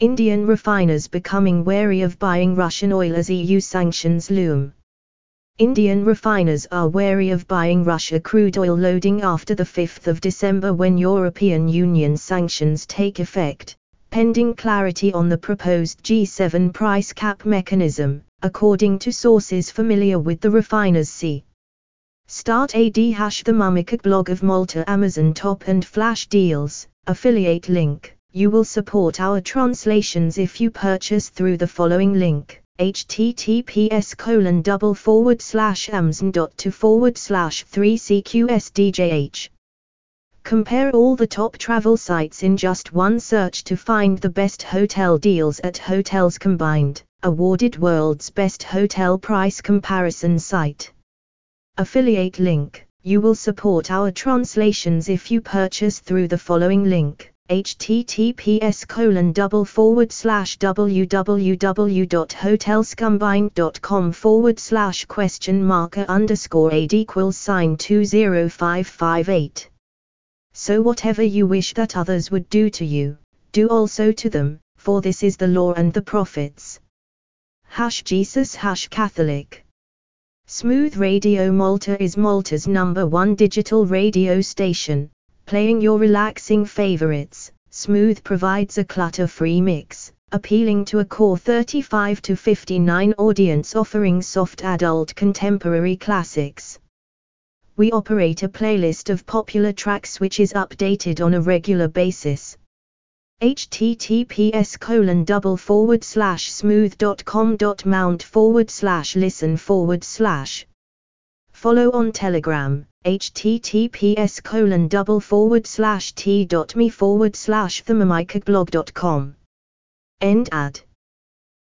Indian refiners becoming wary of buying Russian oil as EU sanctions loom. Indian refiners are wary of buying Russia crude oil loading after the 5th of December when European Union sanctions take effect, pending clarity on the proposed G7 price cap mechanism, according to sources familiar with the refiners see. Start AD hash the Mumikak blog of Malta Amazon top and flash deals, affiliate link. You will support our translations if you purchase through the following link https colon double forward slash amazon.to forward slash 3cqsdjh. Compare all the top travel sites in just one search to find the best hotel deals at Hotels Combined, awarded world's best hotel price comparison site. Affiliate link. You will support our translations if you purchase through the following link https colon double forward slash www.hotelscombined.com forward slash question marker underscore aid equals sign 20558. So whatever you wish that others would do to you, do also to them, for this is the law and the prophets. Hash Jesus Hash Catholic. Smooth Radio Malta is Malta's number one digital radio station playing your relaxing favorites. Smooth provides a clutter-free mix, appealing to a core 35 to 59 audience offering soft adult contemporary classics. We operate a playlist of popular tracks which is updated on a regular basis. https colon double forward slash smooth.com dot mount forward slash listen forward slash follow on telegram https colon double forward slash t.me forward slash. End ad.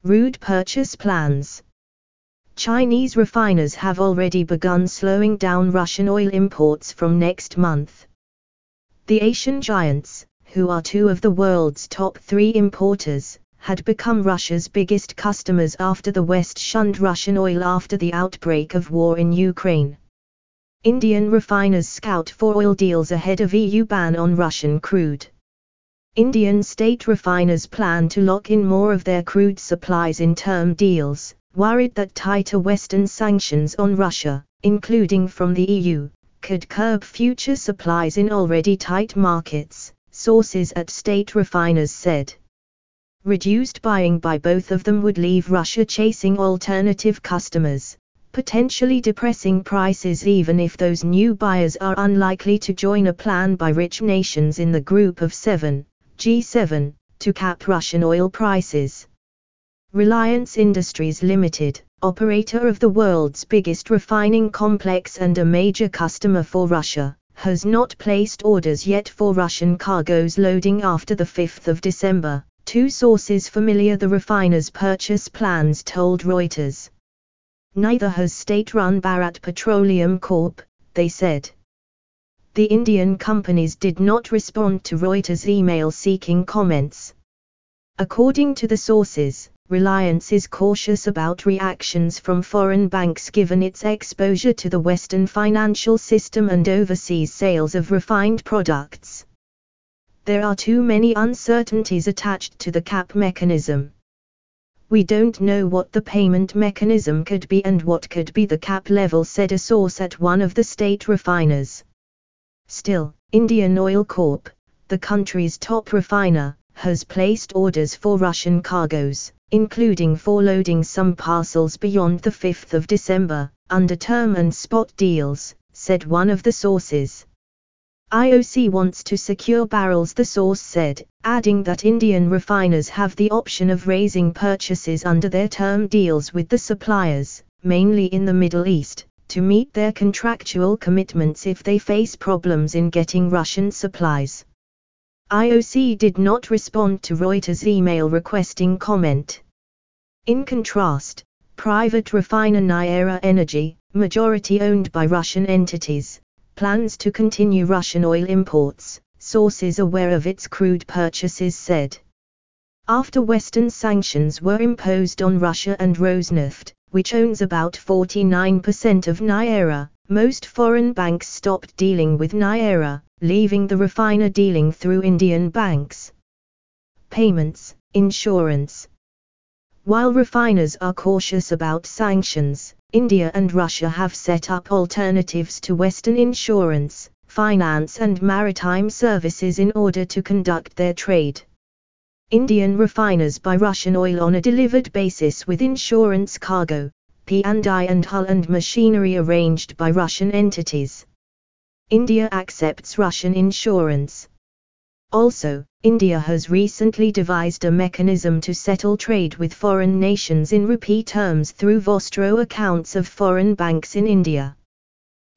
Rude purchase plans. Chinese refiners have already begun slowing down Russian oil imports from next month. The Asian giants, who are two of the world's top three importers, had become Russia's biggest customers after the West shunned Russian oil after the outbreak of war in Ukraine. Indian refiners scout for oil deals ahead of EU ban on Russian crude. Indian state refiners plan to lock in more of their crude supplies in term deals, worried that tighter Western sanctions on Russia, including from the EU, could curb future supplies in already tight markets, sources at state refiners said. Reduced buying by both of them would leave Russia chasing alternative customers, potentially depressing prices even if those new buyers are unlikely to join a plan by rich nations in the Group of Seven, G7, to cap Russian oil prices. Reliance Industries Limited, operator of the world's biggest refining complex and a major customer for Russia, has not placed orders yet for Russian cargoes loading after the 5th of December, two sources familiar the refiner's purchase plans told Reuters. Neither has state-run Bharat Petroleum Corp., they said. The Indian companies did not respond to Reuters' email seeking comments. According to the sources, Reliance is cautious about reactions from foreign banks given its exposure to the Western financial system and overseas sales of refined products. There are too many uncertainties attached to the cap mechanism. We don't know what the payment mechanism could be and what could be the cap level, said a source at one of the state refiners. Still, Indian Oil Corp., the country's top refiner, has placed orders for Russian cargoes, including for loading some parcels beyond the 5th of December, under term and spot deals, said one of the sources. IOC wants to secure barrels, the source said, adding that Indian refiners have the option of raising purchases under their term deals with the suppliers, mainly in the Middle East, to meet their contractual commitments if they face problems in getting Russian supplies. IOC did not respond to Reuters' email requesting comment. In contrast, private refiner Nayara Energy, majority owned by Russian entities, plans to continue Russian oil imports, sources aware of its crude purchases said. After Western sanctions were imposed on Russia and Rosneft, which owns about 49% of Nayara, most foreign banks stopped dealing with Nayara, leaving the refiner dealing through Indian banks. Payments Insurance. While refiners are cautious about sanctions, India and Russia have set up alternatives to Western insurance, finance and maritime services in order to conduct their trade. Indian refiners buy Russian oil on a delivered basis with insurance cargo, P&I and hull and machinery arranged by Russian entities. India accepts Russian insurance. Also, India has recently devised a mechanism to settle trade with foreign nations in rupee terms through Vostro accounts of foreign banks in India.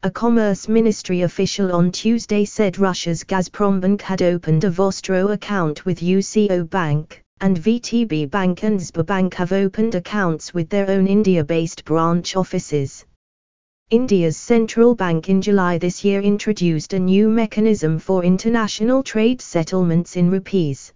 A Commerce Ministry official on Tuesday said Russia's Gazprombank had opened a Vostro account with UCO Bank, and VTB Bank and Sberbank have opened accounts with their own India-based branch offices. India's central bank in July this year introduced a new mechanism for international trade settlements in rupees.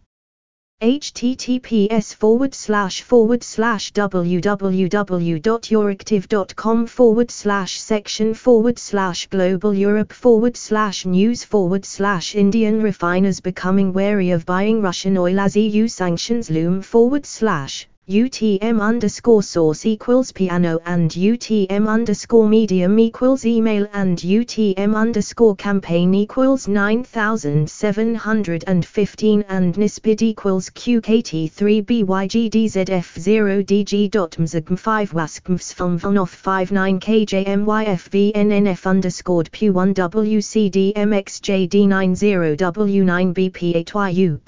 https forward slash forward slash www.euractiv.com forward slash section forward slash global Europe forward slash news forward slash Indian refiners becoming wary of buying Russian oil as EU sanctions loom forward slash UTM underscore source equals piano and UTM underscore medium equals email and UTM underscore campaign equals 9715 and NISPID equals QKT3BYGDZF0DG.MZGM5 WASKMFSFMVNOF 59KJMYFVNNF underscored Pu1WCDMXJD90W9BP8YUP